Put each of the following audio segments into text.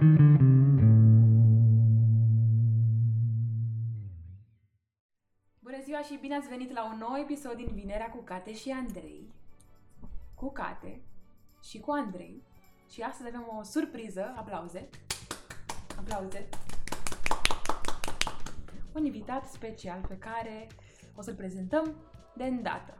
Bună ziua și bine ați venit la un nou episod din Vinerea cu Cate și Andrei. Cu Cate și cu Andrei. Și astăzi avem o surpriză, aplauze. Aplauze. Un invitat special pe care o să-l prezentăm de îndată.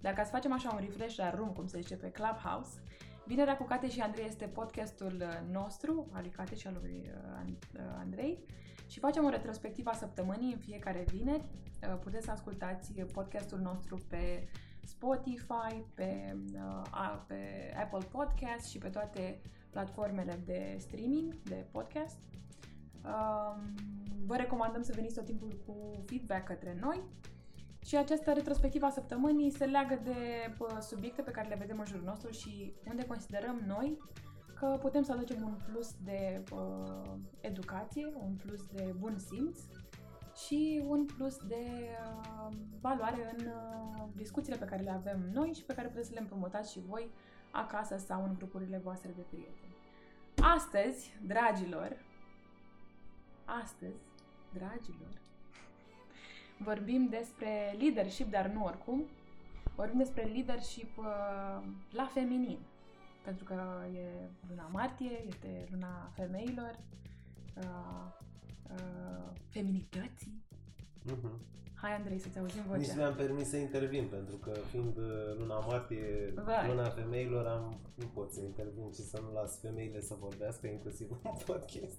Dacă ați facem așa un refresh la room, cum se zice pe Clubhouse, Vinerea cu Cate și Andrei este podcastul uh, nostru, al lui Cate și al lui uh, uh, Andrei, și facem o retrospectivă a săptămânii în fiecare vineri. Puteți să ascultați podcastul nostru pe Spotify, pe, pe Apple Podcast și pe toate platformele de streaming, de podcast. Um, vă recomandăm să veniți tot timpul cu feedback către noi și această retrospectivă a săptămânii se leagă de pă, subiecte pe care le vedem în jurul nostru și unde considerăm noi că putem să aducem un plus de pă, educație, un plus de bun simț și un plus de uh, valoare în uh, discuțiile pe care le avem noi și pe care puteți să le împrumutați și voi acasă sau în grupurile voastre de prieteni. Astăzi, dragilor, astăzi, dragilor, vorbim despre leadership, dar nu oricum. Vorbim despre leadership uh, la feminin. Pentru că e luna martie, este luna femeilor, uh, uh, feminității. Uh-huh. Hai, Andrei, să-ți auzim vocea. Nici mi-am permis să intervin, pentru că fiind uh, luna martie, Vai. luna femeilor, am, nu pot să intervin și să nu las femeile să vorbească, inclusiv în podcast.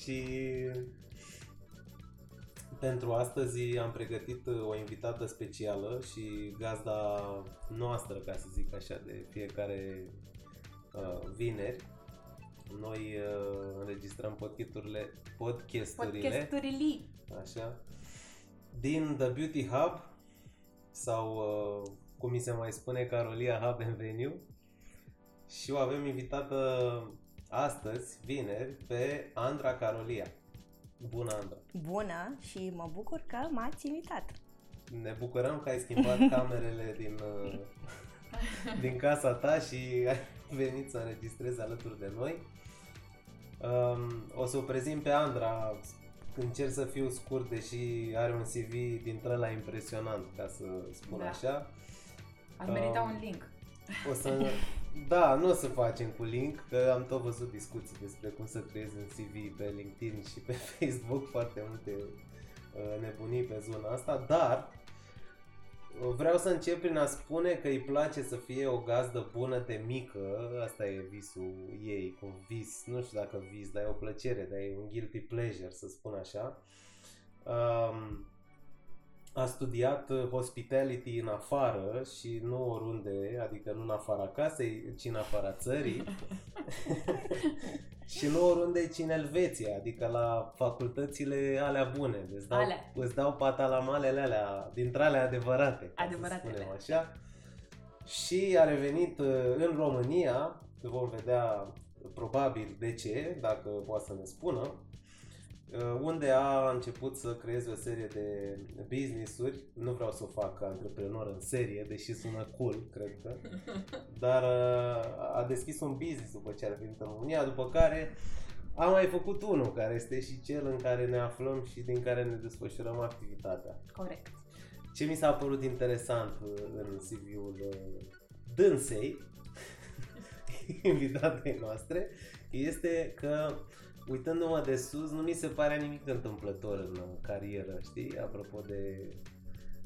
și pentru astăzi am pregătit uh, o invitată specială și gazda noastră, ca să zic așa, de fiecare uh, vineri. Noi uh, înregistrăm podcasturile, podcasturile, Podcasturile. așa, din The Beauty Hub sau uh, cum mi se mai spune Carolia Hub and Venue și o avem invitată astăzi, vineri, pe Andra Carolia. Bună, Andra! Bună și mă bucur că m-ați invitat. Ne bucurăm că ai schimbat camerele din, uh, din casa ta și ai venit să înregistrezi alături de noi. Um, o să o prezint pe Andra, încerc să fiu scurt, deși are un CV dintre la impresionant, ca să spun Da. așa. Ar merita Um, un link. O să... Da, nu o să facem cu link, că am tot văzut discuții despre cum să creezi un CV pe LinkedIn și pe Facebook, foarte multe uh, nebunii pe zona asta, dar uh, vreau să încep prin a spune că îi place să fie o gazdă bună de mică, asta e visul ei, cu vis, nu știu dacă vis, dar e o plăcere, dar e un guilty pleasure, să spun așa. Um, a studiat uh, hospitality în afară și nu oriunde, adică nu în afara casei, ci în afara țării. și nu oriunde, ci în Elveția, adică la facultățile alea bune. Îți dau, Alea. îți dau patalamalele alea, dintre alea adevărate, ca Adevăratele. să spunem așa. Și a revenit uh, în România, vom vedea probabil de ce, dacă poate să ne spună, Uh, unde a început să creeze o serie de business-uri. Nu vreau să o fac ca antreprenor în serie, deși sună cool, cred că. Dar uh, a deschis un business după ce a venit în România, după care a mai făcut unul, care este și cel în care ne aflăm și din care ne desfășurăm activitatea. Corect. Ce mi s-a părut interesant uh, în CV-ul uh, dânsei, invitatei noastre, este că uitându-mă de sus, nu mi se pare nimic întâmplător în uh, carieră, știi? Apropo de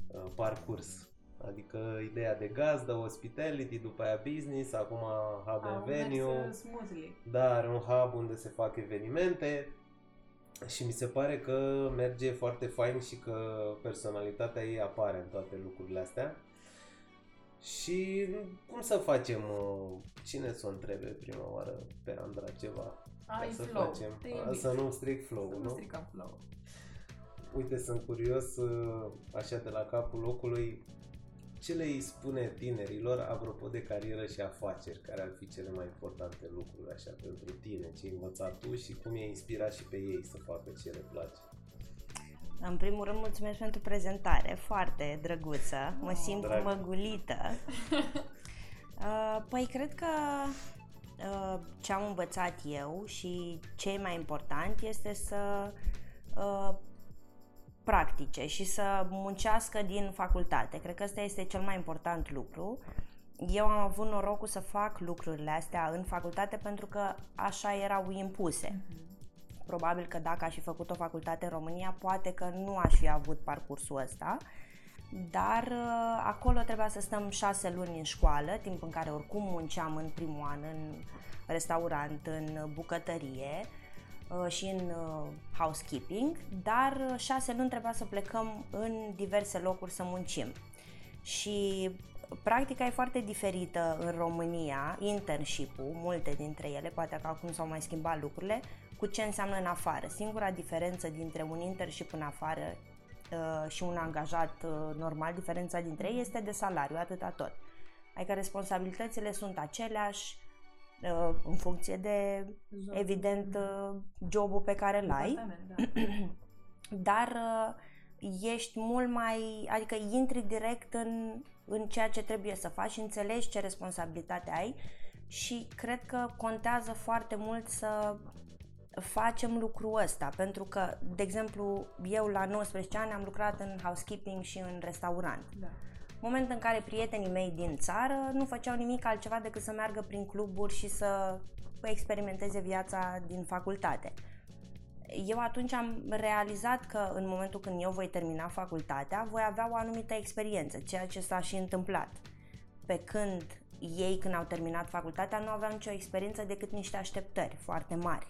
uh, parcurs. Adică ideea de gazdă, hospitality, după aia business, acum hub Au and mers venue. uh, smoothly. Da, are un hub unde se fac evenimente și mi se pare că merge foarte fain și că personalitatea ei apare în toate lucrurile astea. Și cum să facem, uh, cine să o întrebe prima oară pe Andra ceva? Ai Ca să flow. facem, Te a, invit. să nu stric flow, Să nu nu? stricăm flow. Uite, sunt curios, uh, așa de la capul locului, ce le îi spune tinerilor apropo de carieră și afaceri, care ar fi cele mai importante lucruri așa pentru tine, ce ai învățat tu și cum i-ai inspirat și pe ei să facă ce le place. În primul rând, mulțumesc pentru prezentare, foarte drăguță, mă simt Drag. măgulită. Uh, Păi, cred că uh, ce am învățat eu și ce e mai important este să uh, practice și să muncească din facultate. Cred că ăsta este cel mai important lucru. Eu am avut norocul să fac lucrurile astea în facultate pentru că așa erau impuse. Probabil că dacă aș fi făcut o facultate în România, poate că nu aș fi avut parcursul ăsta. Dar uh, acolo trebuia să stăm șase luni în școală, timp în care oricum munceam în primul an în restaurant, în bucătărie uh, și în uh, housekeeping, dar șase luni trebuia să plecăm în diverse locuri să muncim. Și practica e foarte diferită în România, internship-ul, multe dintre ele, poate că acum s-au mai schimbat lucrurile, cu ce înseamnă în afară. Singura diferență dintre un internship în afară uh, și un angajat uh, normal, diferența dintre ei este de salariu, atâta tot. Adică responsabilitățile sunt aceleași uh, în funcție de, Zon. evident, uh, jobul pe care îl ai. Da. Dar uh, ești mult mai, adică intri direct în, în ceea ce trebuie să faci, înțelegi ce responsabilitate ai și cred că contează foarte mult să facem lucrul ăsta, pentru că, de exemplu, eu la 19 ani am lucrat în housekeeping și în restaurant. Da. Moment în care prietenii mei din țară nu făceau nimic altceva decât să meargă prin cluburi și să experimenteze viața din facultate. Eu atunci am realizat că în momentul când eu voi termina facultatea, voi avea o anumită experiență, ceea ce s-a și întâmplat. Pe când ei, când au terminat facultatea, nu aveau nicio experiență decât niște așteptări foarte mari.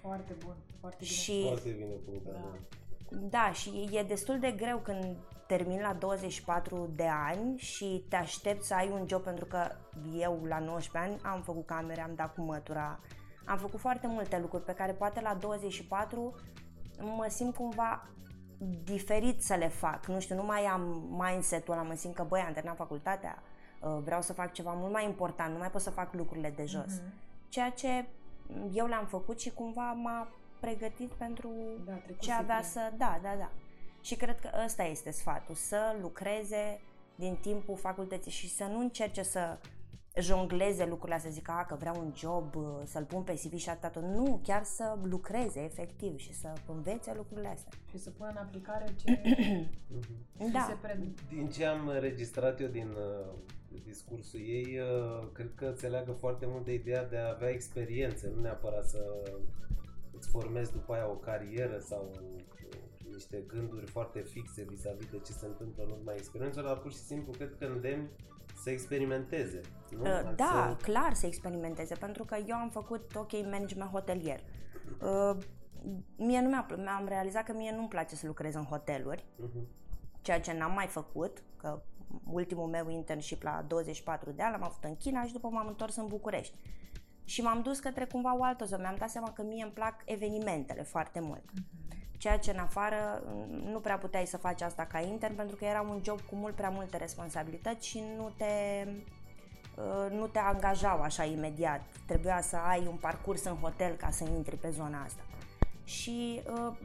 Foarte bun, foarte bine. Și, foarte bine punctat. Da. da, și e destul de greu când termin la 24 de ani și te aștepți să ai un job pentru că eu la 19 ani am făcut camere, am dat cu mătura, am făcut foarte multe lucruri pe care poate la 24 mă simt cumva diferit să le fac. Nu știu, nu mai am mindset-ul ăla, mă simt că băi, am terminat facultatea, uh, vreau să fac ceva mult mai important, nu mai pot să fac lucrurile de jos. Mm-hmm. Ceea ce eu le-am făcut și cumva m-a pregătit pentru da, ce avea să... Da, da, da. Și cred că ăsta este sfatul, să lucreze din timpul facultății și să nu încerce să jongleze lucrurile să zică că vreau un job, să-l pun pe CV și atât. Nu, chiar să lucreze efectiv și să învețe lucrurile astea. Și să pună în aplicare ce da. se pre... Din ce am înregistrat eu din uh, discursul ei, uh, cred că se leagă foarte mult de ideea de a avea experiențe, nu neapărat să îți formezi după aia o carieră sau niște gânduri foarte fixe vis-a-vis de ce se întâmplă în urma experiențelor, dar pur și simplu cred că îndemn să experimenteze. Nu? Uh, da, să... clar să experimenteze, pentru că eu am făcut, ok, management hotelier. Uh, mie nu mi-a, am realizat că mie nu-mi place să lucrez în hoteluri, uh-huh. ceea ce n-am mai făcut, că ultimul meu internship la 24 de ani l-am avut în China și după m-am întors în București. Și m-am dus către cumva o altă zonă. Mi-am dat seama că mie îmi plac evenimentele foarte mult. Ceea ce în afară nu prea puteai să faci asta ca intern pentru că era un job cu mult prea multe responsabilități și nu te uh, nu te angajau așa imediat. Trebuia să ai un parcurs în hotel ca să intri pe zona asta. Și uh,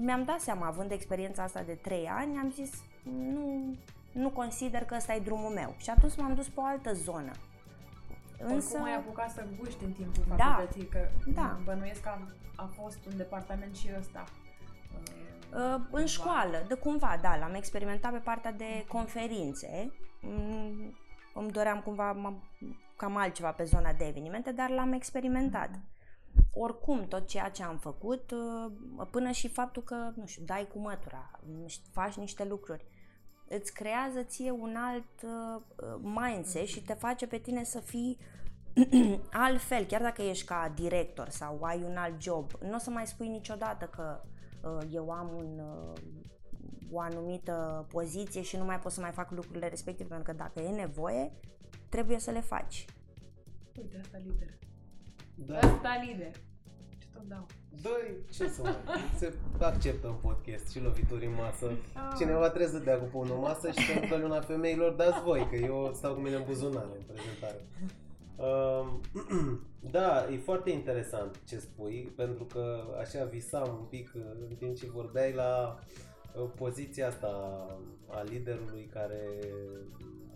mi-am dat seama, având experiența asta de 3 ani, am zis, nu, nu consider că ăsta e drumul meu. Și atunci m-am dus pe o altă zonă. Însă... Oricum ai apucat să guști în timpul da, facultății, că da. bănuiesc că a, a fost un departament și ăsta. Uh, în cumva. școală, de cumva, da, l-am experimentat pe partea de conferințe. Mm, îmi doream cumva cam altceva pe zona de evenimente, dar l-am experimentat. Mm-hmm. Oricum, tot ceea ce am făcut, uh, până și faptul că, nu știu, dai cu mătura, faci niște lucruri îți creează ție un alt uh, mindset și te face pe tine să fii altfel, chiar dacă ești ca director sau ai un alt job, nu o să mai spui niciodată că uh, eu am un, uh, o anumită poziție și nu mai pot să mai fac lucrurile respective, pentru că dacă e nevoie, trebuie să le faci. Uite, asta lider. Da. Asta lider. Ce tot dau? Doi, ce să mai se acceptă în podcast și lovituri în masă. Ah. Cineva trebuie să dea cu pumnul în masă și pentru că luna femeilor dați voi, că eu stau cu mine în buzunare în prezentare. Uh, da, e foarte interesant ce spui, pentru că așa visam un pic în timp ce vorbeai la poziția asta a liderului care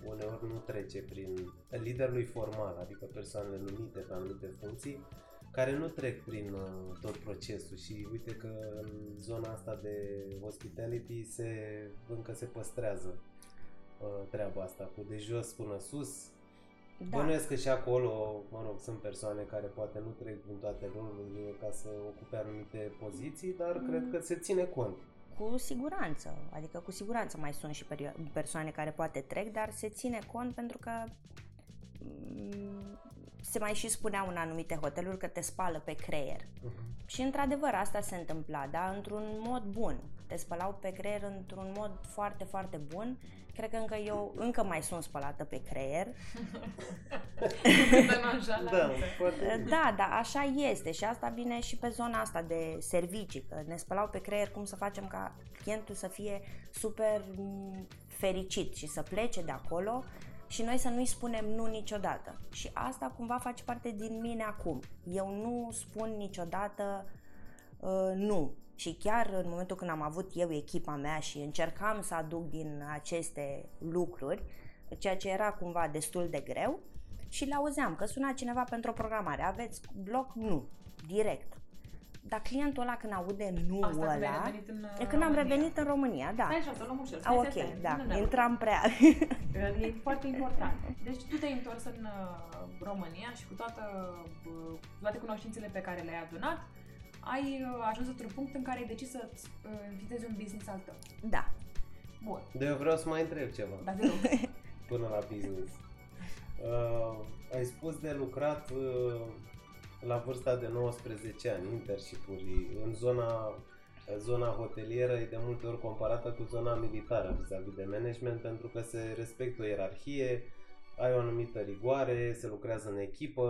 uneori nu trece prin liderului formal, adică persoanele numite pe anumite funcții, care nu trec prin uh, tot procesul și uite că în zona asta de hospitality se, încă se păstrează uh, treaba asta cu de jos până sus. Da. Bănuiesc că și acolo, mă rog, sunt persoane care poate nu trec prin toate rolurile ca să ocupe anumite poziții, dar mm. cred că se ține cont. Cu siguranță, adică cu siguranță mai sunt și persoane care poate trec, dar se ține cont pentru că mm, se mai și spuneau în anumite hoteluri că te spală pe creier. Uh-huh. Și într-adevăr asta se întâmpla, dar într-un mod bun. Te spălau pe creier într-un mod foarte, foarte bun. Cred că încă eu încă mai sunt spălată pe creier. da, da, da, așa este și asta vine și pe zona asta de servicii, că ne spălau pe creier cum să facem ca clientul să fie super mm, fericit și să plece de acolo și noi să nu-i spunem nu niciodată. Și asta cumva face parte din mine acum. Eu nu spun niciodată uh, nu. Și chiar în momentul când am avut eu echipa mea și încercam să aduc din aceste lucruri, ceea ce era cumva destul de greu, și le auzeam că suna cineva pentru o programare. Aveți bloc? Nu. Direct. Dar clientul ăla când aude nu Asta ăla, când, în, e când am România. revenit în România, da. Stai așa, să luăm ușor. Ah, ok, da, nu, intram prea. E foarte important. Deci tu te-ai întors în uh, România și cu toată, uh, toate cunoștințele pe care le-ai adunat, ai uh, ajuns într-un punct în care ai decis să uh, înființezi un business al tău. Da. Bun. De eu vreau să mai întreb ceva. Da, te rog. Până la business. Uh, ai spus de lucrat uh, la vârsta de 19 ani, internship-uri, în zona, zona hotelieră e de multe ori comparată cu zona militară vis-a-vis de management pentru că se respectă o ierarhie, ai o anumită rigoare, se lucrează în echipă,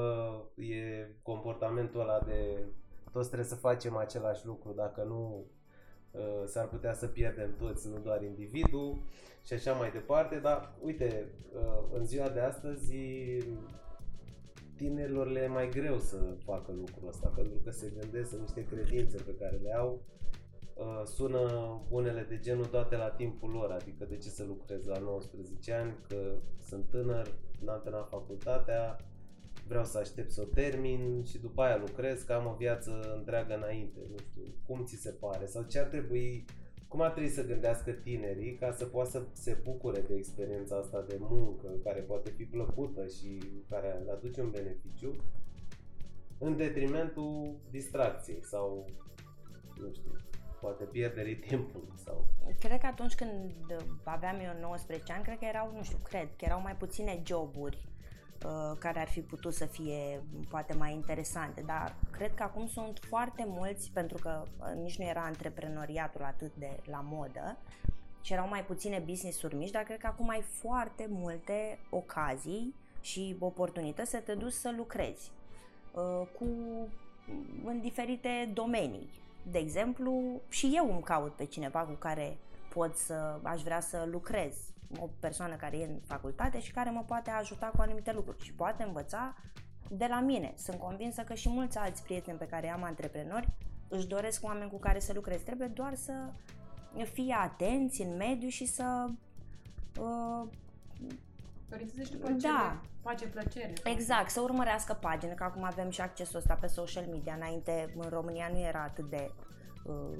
e comportamentul ăla de toți trebuie să facem același lucru, dacă nu uh, s-ar putea să pierdem toți, nu doar individul și așa mai departe, dar uite, uh, în ziua de astăzi tinerilor le e mai greu să facă lucrul ăsta, pentru că se gândesc în niște credințe pe care le au. Uh, sună unele de genul toate la timpul lor, adică de ce să lucrez la 19 ani, că sunt tânăr, n-am terminat facultatea, vreau să aștept să o termin și după aia lucrez, că am o viață întreagă înainte, nu știu, cum ți se pare sau ce ar trebui cum ar trebui să gândească tinerii ca să poată să se bucure de experiența asta de muncă, care poate fi plăcută și care le aduce un beneficiu, în detrimentul distracției sau, nu știu, poate pierderii timpului sau... Cred că atunci când aveam eu 19 ani, cred că erau, nu știu, cred că erau mai puține joburi. Uh, care ar fi putut să fie poate mai interesante, dar cred că acum sunt foarte mulți, pentru că uh, nici nu era antreprenoriatul atât de la modă și erau mai puține business-uri mici, dar cred că acum ai foarte multe ocazii și oportunități să te duci să lucrezi uh, cu, în diferite domenii. De exemplu, și eu îmi caut pe cineva cu care pot să aș vrea să lucrez o persoană care e în facultate și care mă poate ajuta cu anumite lucruri și poate învăța de la mine. Sunt convinsă că și mulți alți prieteni pe care am antreprenori își doresc oameni cu care să lucrez. Trebuie doar să fie atenți în mediu și să uh, Orienteze după da. face plăcere. Exact, să urmărească pagini, că acum avem și accesul ăsta pe social media. Înainte, în România nu era atât de uh,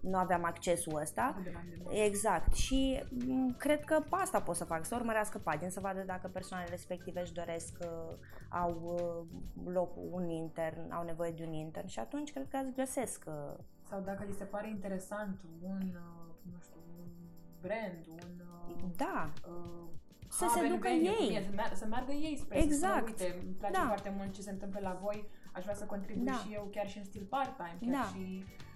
nu aveam accesul ăsta. Exact. Și mm, cred că asta pot să fac, să urmărească pagini, să vadă dacă persoanele respective își doresc, uh, au uh, loc un intern, au nevoie de un intern și atunci cred că îți găsesc. Uh, Sau dacă li se pare interesant un, nu știu, un brand, un... Da. Uh, să se ducă ei. Mine, să, meargă, să meargă ei spre exact. Să uite, îmi place da. foarte mult ce se întâmplă la voi, aș vrea să contribui da. și eu chiar și în stil part-time, chiar da. și Uh,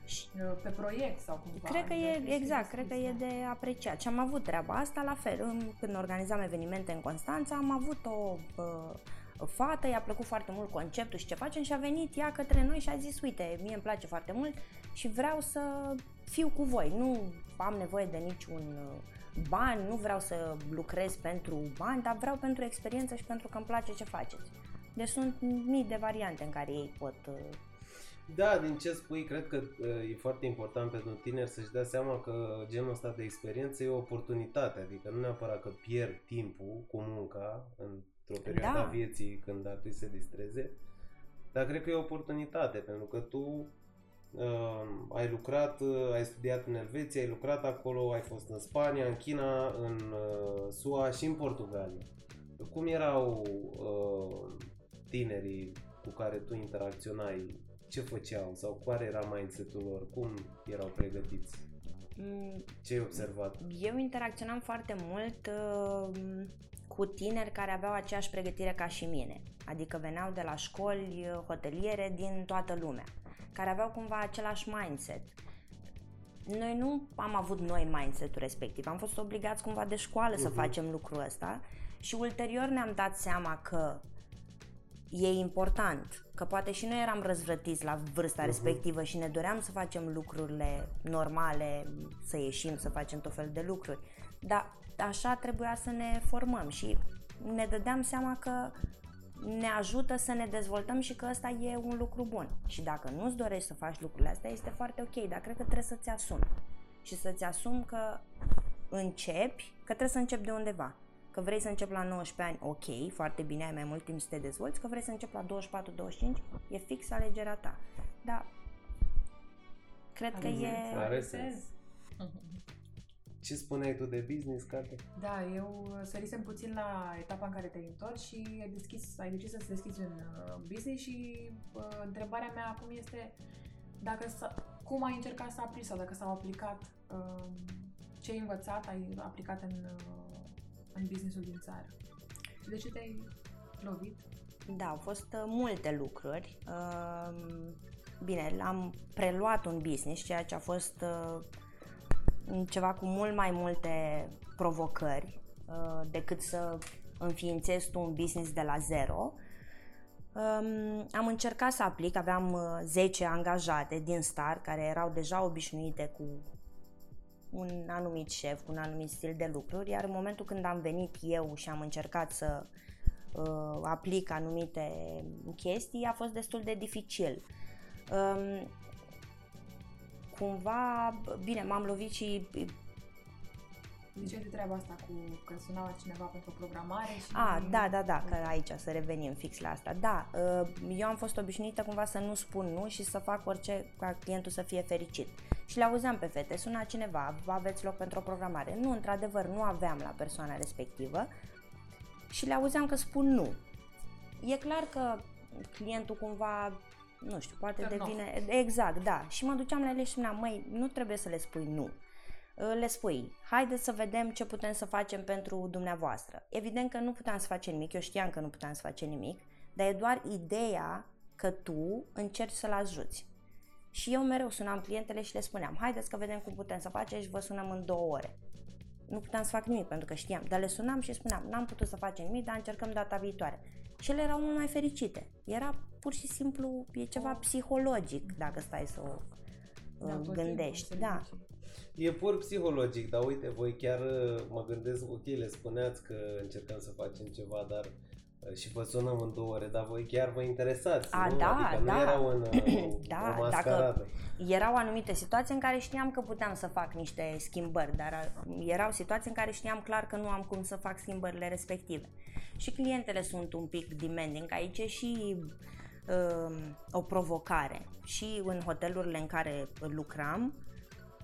pe proiect sau cumva. Cred că e, exact, cred că e de apreciat. Și am avut treaba asta, la fel, când organizam evenimente în Constanța, am avut o uh, o fată, i-a plăcut foarte mult conceptul și ce facem și a venit ea către noi și a zis, uite, mie îmi place foarte mult și vreau să fiu cu voi, nu am nevoie de niciun uh, bani, nu vreau să lucrez pentru bani, dar vreau pentru experiență și pentru că îmi place ce faceți. Deci sunt mii de variante în care ei pot Da, din ce spui, cred că uh, e foarte important pentru tineri să-și dea seama că genul ăsta de experiență e o oportunitate, adică nu neapărat că pierd timpul cu munca într-o perioadă Da. a vieții când ar trebui să se distreze, dar cred că e o oportunitate, pentru că tu uh, ai lucrat, uh, ai studiat în Elveția, ai lucrat acolo, ai fost în Spania, în China, în uh, SUA și în Portugalia. Cum erau uh, tinerii cu care tu interacționai? Ce făceau sau care era mindset-ul lor? Cum erau pregătiți? Mm, Ce ai observat? Eu interacționam foarte mult uh, cu tineri care aveau aceeași pregătire ca și mine. Adică veneau de la școli uh, hoteliere din toată lumea, care aveau cumva același mindset. Noi nu am avut noi mindset-ul respectiv, am fost obligați cumva de școală să Mhm. facem lucrul ăsta și ulterior ne-am dat seama că e important, că poate și noi eram răzvrătiți la vârsta Mhm. respectivă și ne doream să facem lucrurile normale, să ieșim, să facem tot fel de lucruri. Dar așa trebuia să ne formăm și ne dădeam seama că ne ajută să ne dezvoltăm și că ăsta e un lucru bun. Și dacă nu-ți dorești să faci lucrurile astea, este foarte ok, dar cred că trebuie să-ți asumi. Și să-ți asumi că începi, că trebuie să începi de undeva. Că vrei să începi la 19 ani, ok, foarte bine, ai mai mult timp să te dezvolți, că vrei să începi la 24-25, e fix alegerea ta. Dar cred că Are e... sens, Are are sens. sens. Ce spuneai tu de business, Cate? Da, eu uh, sărisem puțin la etapa în care te-ai întors și ai, deschis, ai decis să deschizi un uh, business și uh, întrebarea mea acum este dacă s- cum ai încercat să aplici sau dacă s-au aplicat, uh, ce ai învățat, ai aplicat în, uh, în businessul din țară. Și de ce te-ai lovit? Da, au fost uh, multe lucruri. Uh, bine, am preluat un business, ceea ce a fost uh, ceva cu mult mai multe provocări uh, decât să înființezi tu un business de la zero. Um, am încercat să aplic, aveam uh, 10 angajate din start care erau deja obișnuite cu un anumit șef, cu un anumit stil de lucruri, iar în momentul când am venit eu și am încercat să uh, aplic anumite chestii, a fost destul de dificil. Um, cumva, bine, m-am lovit și Ziceai de treaba asta cu că sunava cineva pentru o programare și... A, da, da, da, că aici să revenim fix la asta. Da, uh, eu am fost obișnuită cumva să nu spun nu și să fac orice ca clientul să fie fericit. Și le auzeam pe fete, suna cineva, aveți loc pentru o programare. Nu, într-adevăr, nu aveam la persoana respectivă și le auzeam că spun nu. E clar că clientul cumva, nu știu, poate Turn off. devine... Exact, da. Și mă duceam la ele și spuneam, măi, nu trebuie să le spui nu le spui, haideți să vedem ce putem să facem pentru dumneavoastră. Evident că nu puteam să facem nimic, eu știam că nu puteam să facem nimic, dar e doar ideea că tu încerci să-l ajuți. Și eu mereu sunam clientele și le spuneam, haideți că vedem cum putem să facem și vă sunăm în două ore. Nu puteam să fac nimic pentru că știam, dar le sunam și spuneam, n-am putut să facem nimic, dar încercăm data viitoare. Și ele erau mult mai fericite. Era pur și simplu, e ceva psihologic dacă stai să o Da, uh, tot timpul gândești. se Da. Zice. E pur psihologic, dar uite, voi chiar uh, mă gândesc, ok, le spuneați că încercăm să facem ceva, dar uh, și vă sunăm în două ore, dar voi chiar vă interesați, A, nu? da, adică da. nu era un, uh, Da, o dacă- mascaradă. Erau anumite situații în care știam că puteam să fac niște schimbări, dar uh, erau situații în care știam clar că nu am cum să fac schimbările respective. Și clientele sunt un pic demanding. Aici e și uh, o provocare. Și în hotelurile în care lucram,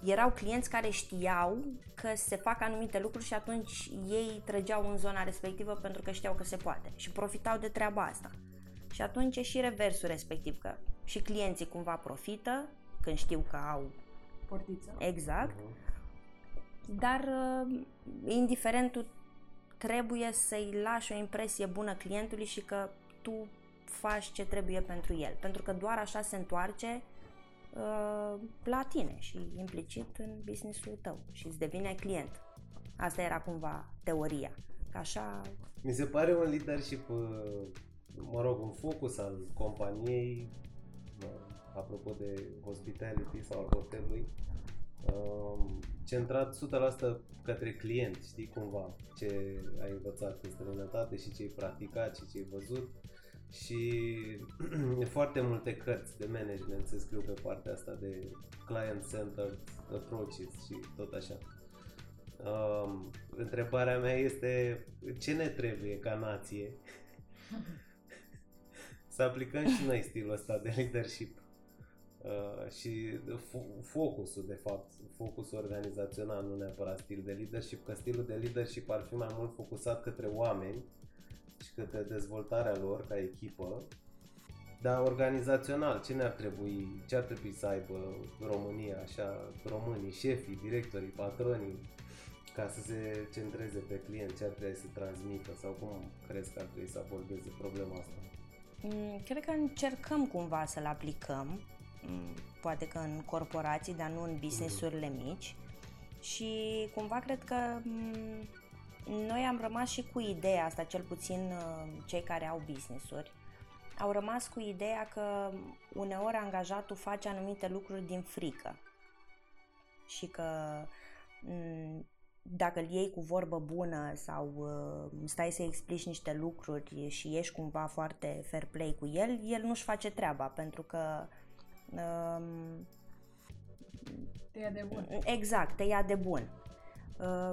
erau clienți care știau că se fac anumite lucruri și atunci ei trăgeau în zona respectivă pentru că știau că se poate și profitau de treaba asta. Și atunci e și reversul respectiv, că și clienții cumva profită când știu că au Portiță. exact, Mhm. dar uh, indiferent tu trebuie să-i lași o impresie bună clientului și că tu faci ce trebuie pentru el, pentru că doar așa se întoarce uh, la tine și implicit în businessul tău și îți devine client. Asta era cumva teoria. Că așa Mi se pare un leadership, uh, mă rog, un focus al companiei, uh, apropo de hospitality sau al hotelului, uh, centrat 100% către client, știi cumva ce ai învățat în străinătate și ce ai practicat și ce ai văzut. Și foarte multe cărți de management se scriu pe partea asta de client-centered approaches și tot așa. Um, întrebarea mea este ce ne trebuie ca nație să aplicăm și noi stilul ăsta de leadership uh, și focusul de fapt, focusul organizațional, nu neapărat stil de leadership, că stilul de leadership ar fi mai mult focusat către oameni și către dezvoltarea lor ca echipă, dar organizațional, ce ne-ar trebui, ce ar trebui să aibă România, așa, românii, șefii, directorii, patronii, ca să se centreze pe client, ce ar trebui să transmită sau cum crezi că ar trebui să abordeze problema asta? Mm, cred că încercăm cumva să-l aplicăm, mm, poate că în corporații, dar nu în businessurile mici și cumva cred că mm, noi am rămas și cu ideea asta, cel puțin uh, cei care au business-uri, au rămas cu ideea că uneori angajatul face anumite lucruri din frică și că dacă îl iei cu vorbă bună sau uh, stai să explici niște lucruri și ești cumva foarte fair play cu el, el nu-și face treaba pentru că uh, te ia de bun. Exact, te ia de bun. Uh,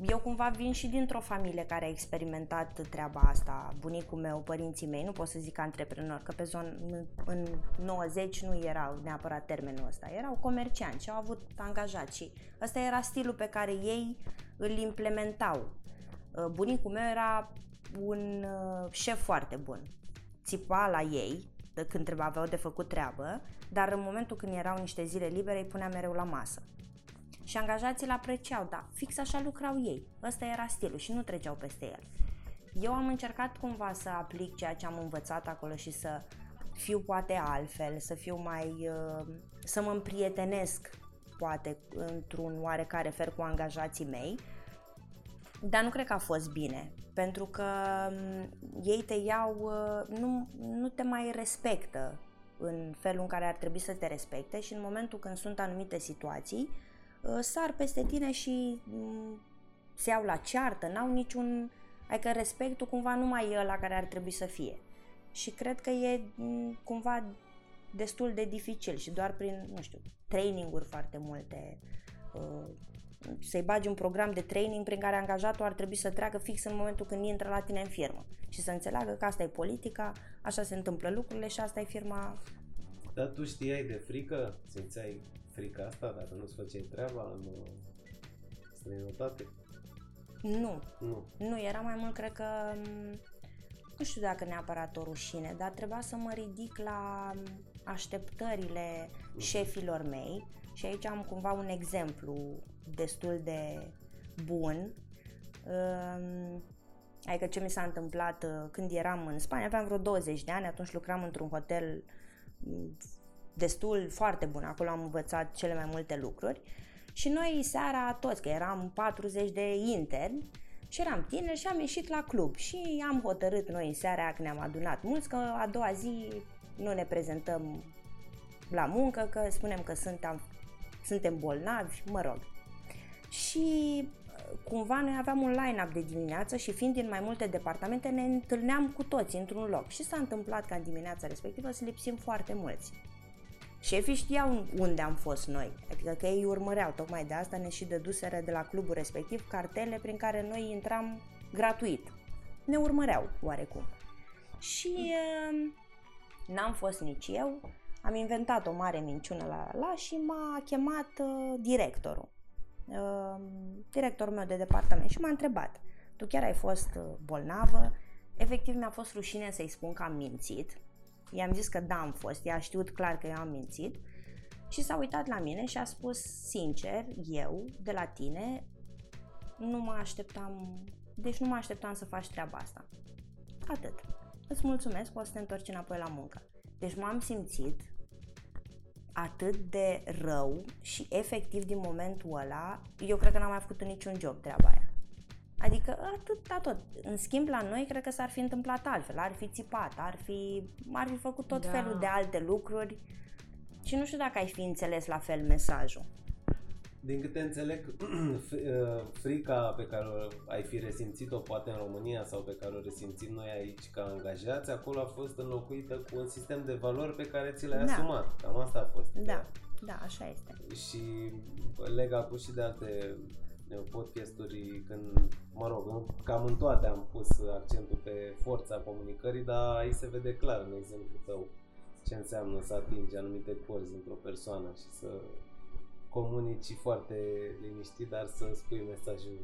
eu cumva vin și dintr-o familie care a experimentat treaba asta. Bunicul meu, părinții mei, nu pot să zic antreprenor, că pe zon, în 90 nu era neapărat termenul ăsta. Erau comercianți și au avut angajați și ăsta era stilul pe care ei îl implementau. Uh, bunicul meu era un uh, șef foarte bun. Țipa la ei, de când trebuia aveau de făcut treabă, dar în momentul când erau niște zile libere îi punea mereu la masă și angajații îl apreciau, da, fix așa lucrau ei. Ăsta era stilul și nu treceau peste el. Eu am încercat cumva să aplic ceea ce am învățat acolo și să fiu poate altfel, să fiu mai, uh, să mă împrietenesc poate într-un oarecare fel cu angajații mei, dar nu cred că a fost bine, pentru că um, ei te iau, uh, nu, nu te mai respectă în felul în care ar trebui să te respecte și în momentul când sunt anumite situații, Uh, sar peste tine și mm, se iau la ceartă, n-au niciun... Adică respectul cumva nu mai e la care ar trebui să fie. Și cred că e mm, cumva destul de dificil și doar prin, nu știu, traininguri foarte multe, uh, să-i bagi un program de training prin care angajatul ar trebui să treacă fix în momentul când intră la tine în firmă și să înțeleagă că asta e politica, așa se întâmplă lucrurile și asta e firma. Dar tu știai de frică? Simțeai frica asta dacă nu-ți făceai treaba în uh, străinătate? Nu. Nu. Nu, era mai mult, cred că, mm, nu știu dacă neapărat o rușine, dar trebuia să mă ridic la mm, așteptările uh-huh. șefilor mei și aici am cumva un exemplu destul de bun. Um, adică ce mi s-a întâmplat uh, când eram în Spania, aveam vreo 20 de ani, atunci lucram într-un hotel mm, destul, foarte bun. Acolo am învățat cele mai multe lucruri. Și noi seara toți, că eram 40 de interni, și eram tineri și am ieșit la club și am hotărât noi în seara aia când ne-am adunat mulți că a doua zi nu ne prezentăm la muncă, că spunem că suntem, suntem bolnavi, mă rog. Și cumva noi aveam un line-up de dimineață și fiind din mai multe departamente ne întâlneam cu toți într-un loc și s-a întâmplat ca în dimineața respectivă să lipsim foarte mulți. Șefii știau unde am fost noi, adică că ei urmăreau, tocmai de asta ne și dăduseră de la clubul respectiv cartele prin care noi intram gratuit. Ne urmăreau oarecum. Și uh, n-am fost nici eu, am inventat o mare minciună la la și m-a chemat uh, directorul, uh, directorul meu de departament și m-a întrebat, tu chiar ai fost uh, bolnavă? Efectiv mi-a fost rușine să-i spun că am mințit, I-am zis că da, am fost, ea a știut clar că eu am mințit și s-a uitat la mine și a spus sincer, eu, de la tine, nu mă așteptam, deci nu mă așteptam să faci treaba asta. Atât. Îți mulțumesc, poți să te întorci înapoi la muncă. Deci m-am simțit atât de rău și efectiv din momentul ăla, eu cred că n-am mai făcut niciun job treaba aia. Adică atât, tot. În schimb, la noi cred că s-ar fi întâmplat altfel. Ar fi țipat, ar fi, ar fi făcut tot da. felul de alte lucruri și nu știu dacă ai fi înțeles la fel mesajul. Din câte înțeleg, uh, frica pe care ai fi resimțit-o poate în România sau pe care o resimțim noi aici ca angajați, acolo a fost înlocuită cu un sistem de valori pe care ți le-ai Da. asumat. Cam asta a fost. Da, da, așa este. Și leg acum și de alte uh, podcasturi când, mă rog, în- cam în toate am pus accentul pe forța comunicării, dar aici se vede clar în exemplu tău ce înseamnă să atingi anumite corzi într-o persoană și să comunici foarte liniștit, dar să spui mesajul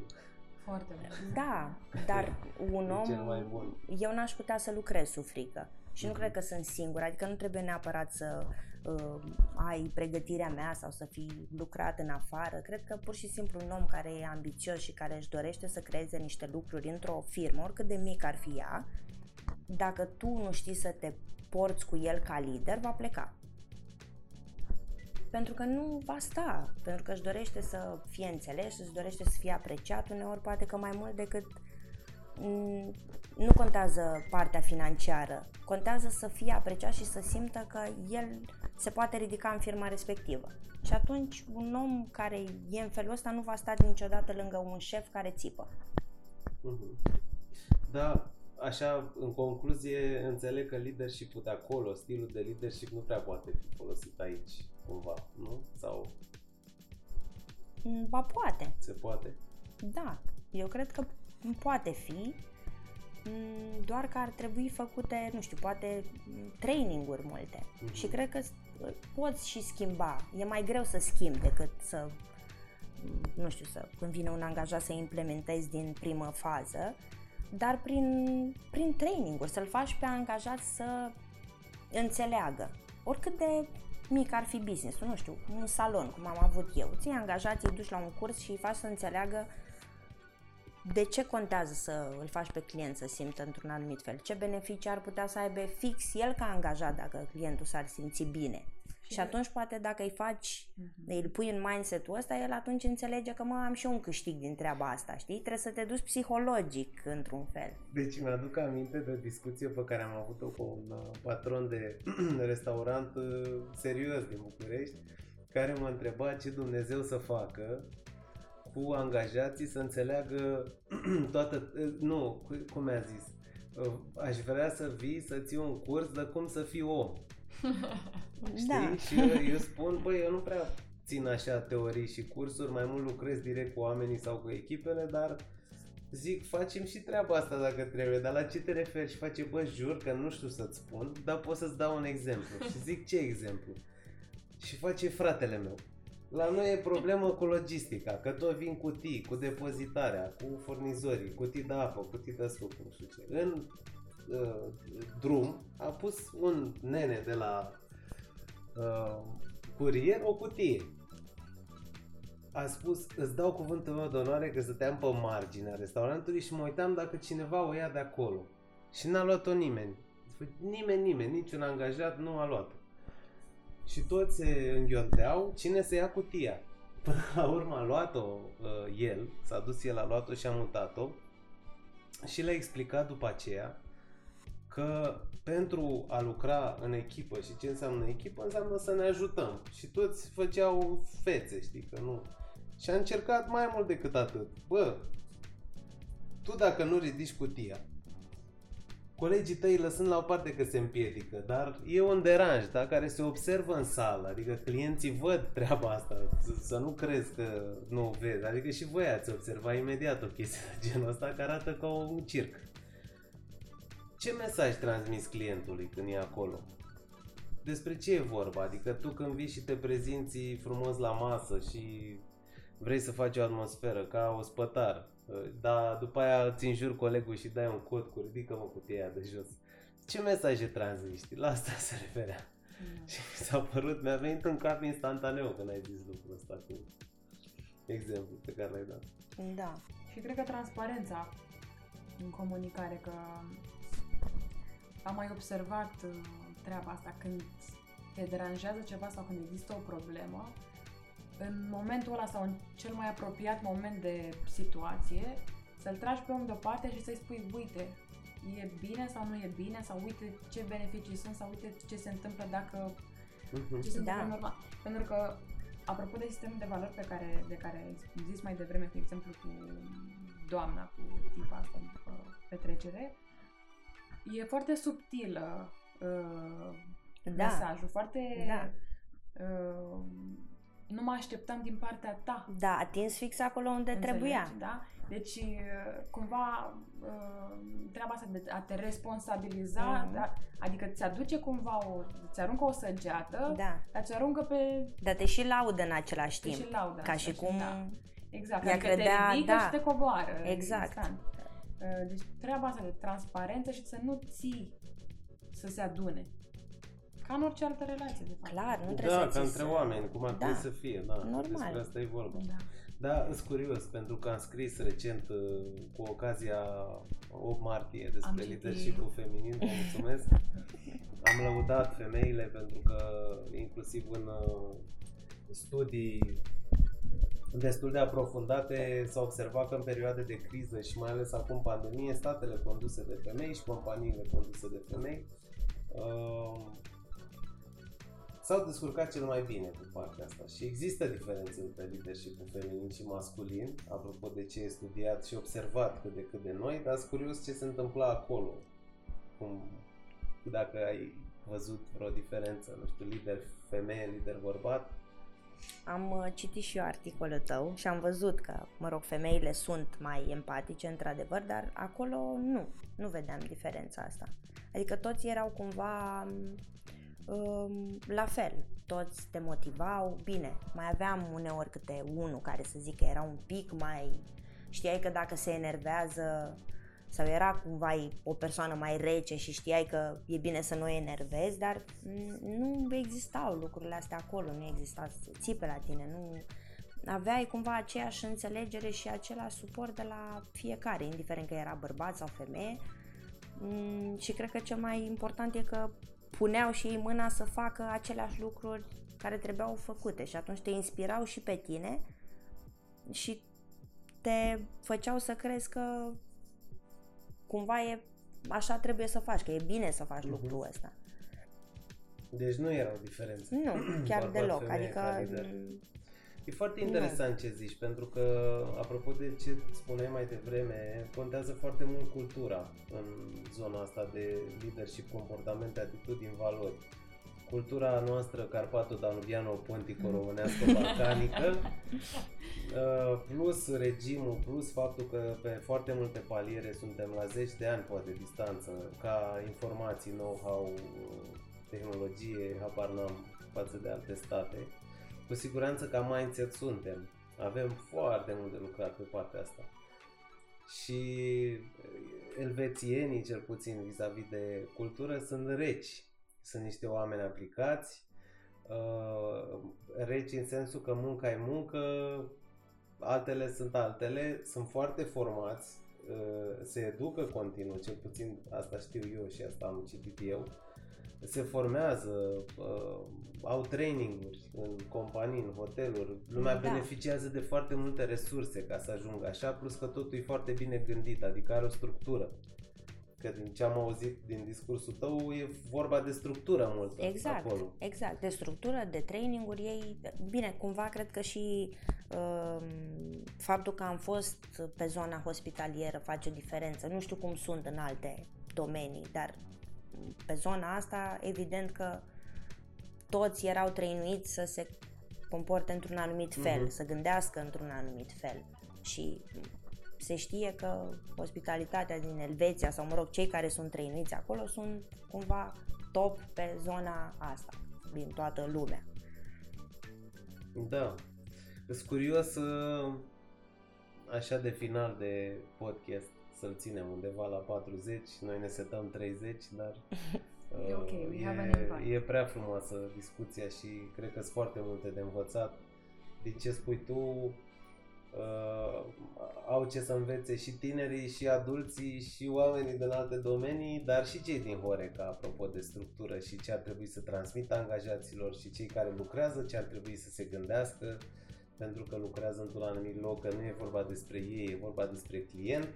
Foarte bun. Da, dar un E om, cel mai bun. eu n-aș putea să lucrez sub frică. Și nu Mhm. cred că sunt singură, adică nu trebuie neapărat să uh, ai pregătirea mea sau să fii lucrat în afară. Cred că pur și simplu un om care e ambițios și care își dorește să creeze niște lucruri într-o firmă, oricât de mic ar fi ea, dacă tu nu știi să te porți cu el ca lider, va pleca. Pentru că nu va sta, pentru că își dorește să fie înțeles, își dorește să fie apreciat, uneori poate că mai mult decât mm, nu contează partea financiară, contează să fie apreciat și să simtă că el se poate ridica în firma respectivă. Și atunci un om care e în felul ăsta nu va sta niciodată lângă un șef care țipă. Mhm. Da, așa, în concluzie, înțeleg că leadership-ul de acolo, stilul de leadership nu prea poate fi folosit aici, cumva, nu? Sau Mm, Ba poate, se poate? da, eu cred că poate fi, mm, doar că ar trebui făcute, nu știu, poate mm, traininguri multe. Mhm. Și cred că s- poți și schimba. E mai greu să schimbi decât să, mm, nu știu, să, când vine un angajat să implementezi din primă fază, dar prin, prin traininguri, să-l faci pe angajat să înțeleagă. Oricât de mic ar fi business nu știu, un salon, cum am avut eu. Ții angajații, îi duci la un curs și îi faci să înțeleagă de ce contează să îl faci pe client să simtă într-un anumit fel? Ce beneficii ar putea să aibă fix el ca angajat dacă clientul s-ar simți bine? Și atunci poate dacă îi faci, îi pui în mindset-ul ăsta, el atunci înțelege că mă, am și eu un câștig din treaba asta, știi? Trebuie să te duci psihologic într-un fel. Deci mi-aduc aminte de o discuție pe care am avut-o cu un uh, patron de restaurant uh, serios din București, care mă întreba ce Dumnezeu să facă cu angajații să înțeleagă toată... uh, Nu, cu- cum mi-a zis? Uh, Aș vrea să vii să ții un curs de cum să fii om. Știi? Da. Și eu, eu spun, băi, eu nu prea țin așa teorii și cursuri, mai mult lucrez direct cu oamenii sau cu echipele, dar zic, facem și treaba asta dacă trebuie, dar la ce te referi? Și face, bă, jur că nu știu să-ți spun, dar pot să-ți dau un exemplu. Și zic, ce exemplu? Și face fratele meu. La noi e problemă cu logistica, că tot vin cutii, cu depozitarea, cu furnizorii, cutii de apă, cutii de suc, nu știu ce. În uh, drum a pus un nene de la uh, curier o cutie. A spus, îți dau cuvântul meu de onoare că stăteam pe marginea restaurantului și mă uitam dacă cineva o ia de acolo. Și n-a luat-o nimeni. Nimeni, nimeni, niciun angajat nu a luat-o. Și toți se înghionteau cine să ia cutia. Până la urmă a luat-o uh, el, s-a dus el, a luat-o și a mutat-o și le-a explicat după aceea că pentru a lucra în echipă și ce înseamnă echipă înseamnă să ne ajutăm. Și toți făceau fețe, știi, că nu. Și a încercat mai mult decât atât. Bă, tu dacă nu ridici cutia, colegii tăi lăsând la o parte că se împiedică, dar e un deranj, da, care se observă în sală, adică clienții văd treaba asta, să- să nu crezi că nu o vezi, adică și voi ați observat imediat o chestie de genul ăsta care arată ca un circ. Ce mesaj transmiți clientului când e acolo? Despre ce e vorba? Adică tu când vii și te prezinți frumos la masă și vrei să faci o atmosferă ca o spătar, dar după aia ți înjuri colegul și dai un cod cu ridică-mă cutia de jos. Ce mesaje transmiți? știi? La asta se referea. Și mi s-a părut, mi-a venit în cap instantaneu când ai zis lucrul ăsta cu exemplu pe care l-ai dat. Da. Și cred că transparența în comunicare, că am mai observat uh, treaba asta când te deranjează ceva sau când există o problemă, în momentul ăla sau în cel mai apropiat moment de situație, să-l tragi pe om deoparte și să-i spui, uite, e bine sau nu e bine, sau uite ce beneficii sunt, sau uite ce se întâmplă dacă Mhm. ce se întâmplă Da. în urma. Pentru că apropo de sistemul de valori pe care, de care ai zis mai devreme, de exemplu, cu doamna, cu tipa asta după petrecere, e foarte subtilă uh, Da. mesajul, foarte... Da. Uh, nu mă așteptam din partea ta. Da, atins fix acolo unde Înțelegi, trebuia. Da? Deci, uh, cumva, uh, treaba asta de a te responsabiliza, Mhm. da? adică ți aduce cumva o, ți aruncă o săgeată, Da. dar ți aruncă pe Dar te și laudă în același te timp. și laudă. Ca și cum... Da. Exact, ea adică credea- te ridică da. și te coboară. Exact. Instant. Uh, Deci treaba asta de transparență și să nu ții să se adune. Ca în orice altă relație, de fapt. Clar, nu trebuie Da, să ca ți între se- oameni, cum ar Da. trebui să fie, da. Normal. Despre asta e vorba. Da. Da, sunt curios, pentru că am scris recent uh, cu ocazia 8 martie Am despre citit. leadership feminin, vă mulțumesc. Am lăudat femeile pentru că inclusiv în uh, studii destul de aprofundate s-a observat că în perioade de criză și mai ales acum pandemie, statele conduse de femei și companiile conduse de femei uh, s-au descurcat cel mai bine cu partea asta și există diferențe între leadership feminin și masculin, apropo de ce e studiat și observat cât de cât de noi, dar sunt curios ce se întâmpla acolo. Cum, dacă ai văzut vreo diferență, nu știu, lider femeie, lider bărbat, Am uh, citit și eu articolul tău și am văzut că, mă rog, femeile sunt mai empatice, într-adevăr, dar acolo nu, nu vedeam diferența asta. Adică toți erau cumva um, la fel, toți te motivau, bine, mai aveam uneori câte unul care să zic că era un pic mai, știai că dacă se enervează sau era cumva o persoană mai rece și știai că e bine să nu o enervezi, dar mm, nu existau lucrurile astea acolo, nu exista să țipe la tine, nu aveai cumva aceeași înțelegere și același suport de la fiecare, indiferent că era bărbat sau femeie. Mm, Și cred că cel mai important e că puneau și ei mâna să facă aceleași lucruri care trebuiau făcute și atunci te inspirau și pe tine și te făceau să crezi că cumva e așa trebuie să faci, că e bine să faci Mhm. lucrul ăsta. deci nu erau diferențe. Nu, chiar Bărbat, deloc. femeie, Adică ca lider. m, E foarte interesant ce zici, pentru că, apropo de ce spuneai mai devreme, contează foarte mult cultura în zona asta de leadership, comportamente, atitudini, valori. Cultura noastră carpato-danubiano-pontico-românească balcanică, uh, plus regimul, plus faptul că pe foarte multe paliere suntem la zeci de ani, poate, distanță, ca informații, know-how, uh, tehnologie, habar n-am față de alte state, cu siguranță ca mindset suntem. Avem foarte mult de lucrat pe partea asta. Și elvețienii, cel puțin vis-a-vis de cultură, sunt reci. Sunt niște oameni aplicați, uh, reci în sensul că munca e muncă, altele sunt altele, sunt foarte formați, uh, se educă continuu, cel puțin asta știu eu și asta am citit eu, se formează, uh, au traininguri în companii, în hoteluri, lumea Da. beneficiază de foarte multe resurse ca să ajungă așa, plus că totul e foarte bine gândit, adică are o structură. Că din ce am auzit din discursul tău e vorba de structură mult Exact, acolo. exact. De structură, de traininguri, ei, bine, cumva cred că și um, faptul că am fost pe zona hospitalieră face o diferență. Nu știu cum sunt în alte domenii, dar pe zona asta, evident că toți erau trăinuiți să se comporte într-un anumit fel, Mhm. să gândească într-un anumit fel. Și se știe că hospitalitatea din Elveția sau, mă rog, cei care sunt trăinuiți acolo sunt cumva top pe zona asta, din toată lumea. Da. Sunt curios uh, așa de final de podcast să-l ținem undeva la 40, noi ne setăm 30, dar E ok, we have an impact. e prea frumoasă discuția și cred că sunt foarte multe de învățat. Din ce spui tu, uh, au ce să învețe și tinerii, și adulții, și oamenii din alte domenii, dar și cei din Horeca, apropo de structură și ce ar trebui să transmită angajaților și cei care lucrează, ce ar trebui să se gândească, pentru că lucrează într-un anumit loc, că nu e vorba despre ei, e vorba despre client.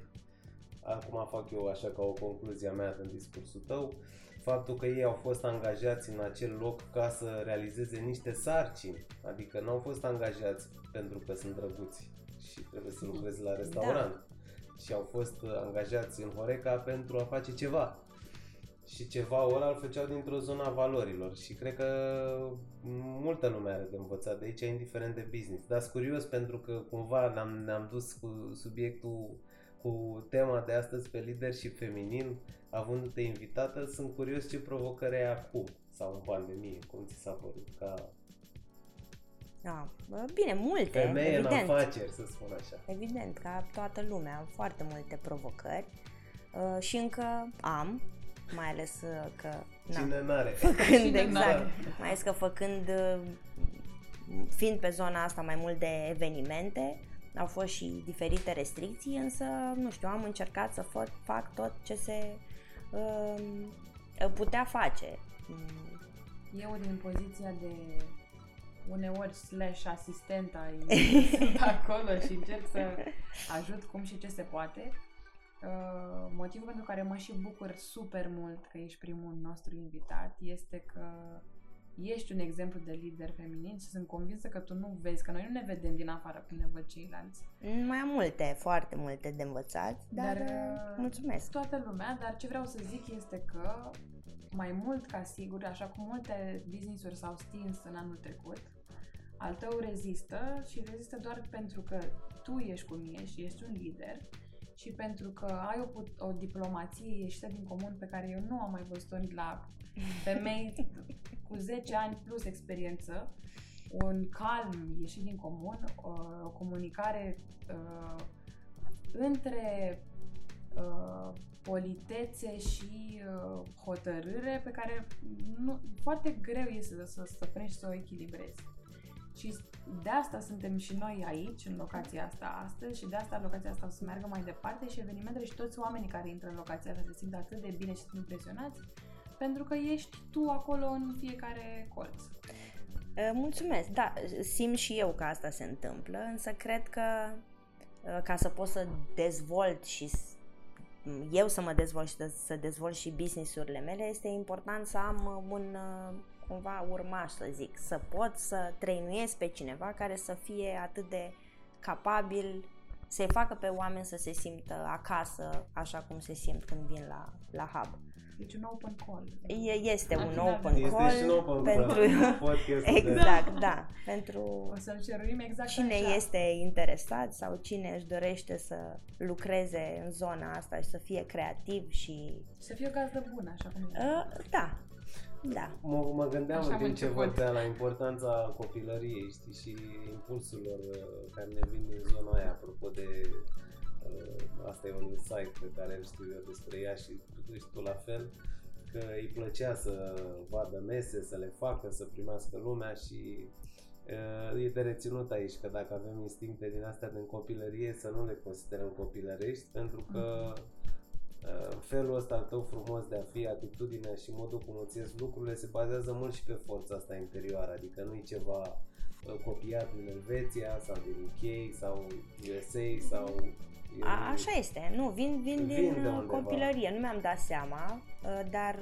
Acum fac eu așa ca o concluzie a mea din discursul tău. faptul că ei au fost angajați în acel loc ca să realizeze niște sarcini, adică nu au fost angajați pentru că sunt drăguți și trebuie să lucreze la restaurant. Da. Și au fost uh, angajați în Horeca pentru a face ceva. Și ceva ăla îl făceau dintr-o zonă a valorilor și cred că multă lume are de învățat de aici, indiferent de business. Dar sunt curios pentru că cumva ne-am, ne-am dus cu subiectul, cu tema de astăzi pe leadership feminin, avându-te invitată, sunt curios ce provocări ai acum sau în pandemie, cum ți s-a părut ca da. Bine, multe, Femeie evident. în afaceri, să spun așa. Evident, ca toată lumea, am foarte multe provocări uh, și încă am, mai ales uh, că... Na, Cine n-are? Făcând, Cine exact, n-are. mai ales că făcând, uh, fiind pe zona asta mai mult de evenimente, au fost și diferite restricții, însă, nu știu, am încercat să fac, fac tot ce se uh, putea face. Eu din poziția de uneori slash asistentă sunt acolo și încerc să ajut cum și ce se poate. Uh, motivul pentru care mă și bucur super mult că ești primul nostru invitat este că ești un exemplu de lider feminin și sunt convinsă că tu nu vezi, că noi nu ne vedem din afară cum ne văd ceilalți. Mai am multe, foarte multe de învățat, dar, dar uh, mulțumesc. Toată lumea, dar ce vreau să zic este că mai mult ca sigur, așa cum multe business-uri s-au stins în anul trecut, al tău rezistă și rezistă doar pentru că tu ești cum ești și ești un lider și pentru că ai o, o diplomație ieșită din comun pe care eu nu am mai văzut-o la femei cu 10 ani plus experiență, un calm ieșit din comun, o, o comunicare uh, între uh, politețe și uh, hotărâre pe care nu, foarte greu este să, să, să și să o echilibrezi. Și de asta suntem și noi aici, în locația asta astăzi și de asta locația asta o să meargă mai departe și evenimentele și toți oamenii care intră în locația asta se simt atât de bine și sunt impresionați pentru că ești tu acolo în fiecare colț. Mulțumesc, da, simt și eu că asta se întâmplă, însă cred că ca să pot să dezvolt și eu să mă dezvolt și să dezvolt și business-urile mele, este important să am un cumva urmaș, să zic, să pot să trăinuiesc pe cineva care să fie atât de capabil să-i facă pe oameni să se simtă acasă, așa cum se simt când vin la, la hub. Deci un open call. E, este un open este call și un open pentru call. exact, da, pentru o să-l ceruim exact cine așa. este interesat sau cine își dorește să lucreze în zona asta și să fie creativ și să fie o gazdă bună, așa cum uh, Da, da. Mă, mă gândeam Așa în timp ce vorbea la importanța copilăriei, știi, și impulsurilor uh, care ne vin din zona aia, apropo de uh, asta e un insight pe care îl știu eu despre ea și tu ești tu la fel, că îi plăcea să vadă mese, să le facă, să primească lumea și uh, e de reținut aici că dacă avem instincte din astea din copilărie să nu le considerăm copilărești pentru că mm-hmm felul ăsta al tău frumos de a fi, atitudinea și modul cum îți ies lucrurile se bazează mult și pe forța asta interioară, adică nu e ceva uh, copiat din Elveția sau din UK sau USA sau... A, așa este, nu, vin, vin, vin din de uh, copilărie, nu mi-am dat seama, uh, dar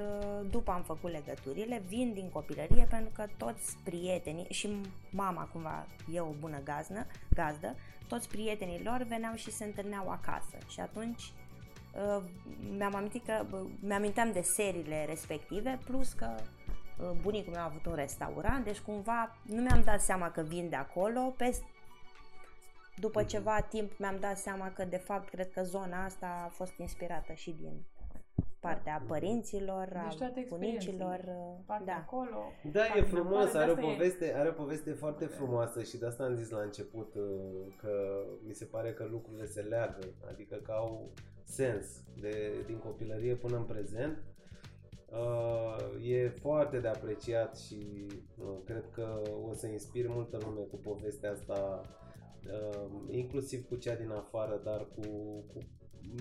după am făcut legăturile, vin din copilărie pentru că toți prietenii și mama cumva e o bună gaznă, gazdă, toți prietenii lor veneau și se întâlneau acasă. Și atunci Uh, mi-am amintit că mi-aminteam de seriile respective, plus că uh, bunicul meu a avut un restaurant, deci cumva nu mi-am dat seama că vin de acolo, pe după mhm. ceva timp mi-am dat seama că de fapt cred că zona asta a fost inspirată și din partea a părinților, deci a bunicilor. Uh, da. acolo. Da, e frumos, are o, poveste, are o poveste foarte frumoasă și de asta am zis la început că mi se pare că lucrurile se leagă, adică că au sens de, din copilărie până în prezent. Uh, e foarte de apreciat și uh, cred că o să inspir multă lume cu povestea asta, uh, inclusiv cu cea din afară, dar cu, cu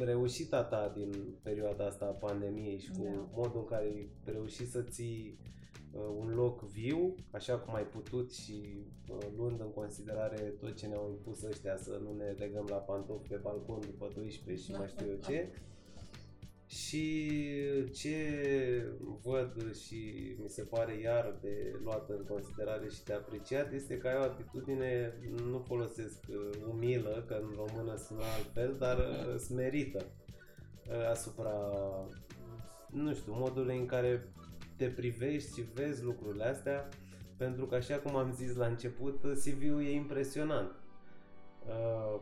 reușita ta din perioada asta a pandemiei și cu da. modul în care ai reușit să ții uh, un loc viu, așa cum ai putut și uh, luând în considerare tot ce ne-au impus ăștia să nu ne legăm la pantofi pe balcon după 12 și mai știu eu ce. Și ce văd și mi se pare iar de luat în considerare și de apreciat este că ai o atitudine, nu folosesc uh, umilă, că în română sună altfel, dar uh, smerită uh, asupra, nu știu, modului în care te privești și vezi lucrurile astea, pentru că așa cum am zis la început, CV-ul e impresionant. Uh,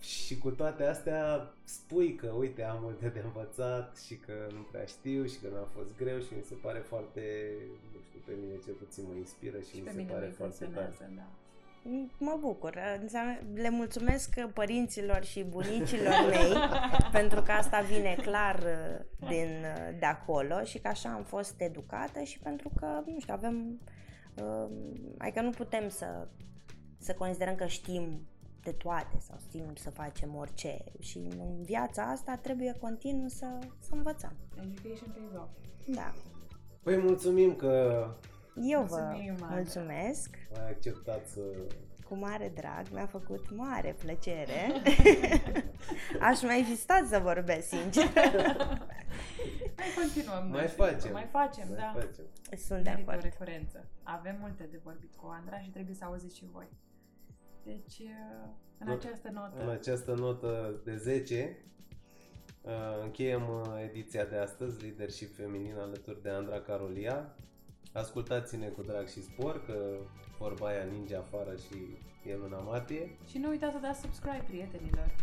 și cu toate astea spui că, uite, am multe de învățat și că nu prea știu și că mi-a fost greu și mi se pare foarte, nu știu, pe mine cel puțin mă inspiră și, și mi se pare foarte tare. Da. Mă bucur. Le mulțumesc părinților și bunicilor mei pentru că asta vine clar uh, din, uh, de acolo și că așa am fost educată și pentru că, nu știu, avem... Uh, adică nu putem să, să considerăm că știm de toate sau știm să facem orice și în viața asta trebuie continuu să, să învățăm. Education pays off. Da. Păi mulțumim că eu mulțumim, vă mulțumesc. Ai acceptat să cu mare drag, mi-a făcut mare plăcere. Aș mai fi stat să vorbesc, sincer. mai continuăm. Mai facem. Mai facem, mai da. Facem. Sunt de acord. o referență. Avem multe de vorbit cu Andra și trebuie să auziți și voi. Deci, uh, în Not, această notă... În această notă de 10, uh, încheiem uh, ediția de astăzi, Leadership Feminin alături de Andra Carolia. Ascultați-ne cu drag și spor, că vorba aia ninge afară și e luna martie. Și nu uitați să dați subscribe, prietenilor.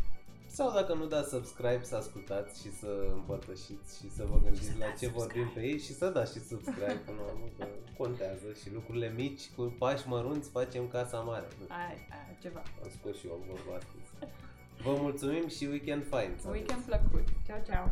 Sau dacă nu dați subscribe, să ascultați și să împărtășiți și să vă gândiți la ce subscribe. vorbim pe ei și să dați și subscribe până la urmă, că contează și lucrurile mici cu pași mărunți facem casa mare. Ai, ai, ceva. Am scos și eu vorba astăzi. Vă mulțumim și weekend fain. Weekend plăcut. Ciao, ciao.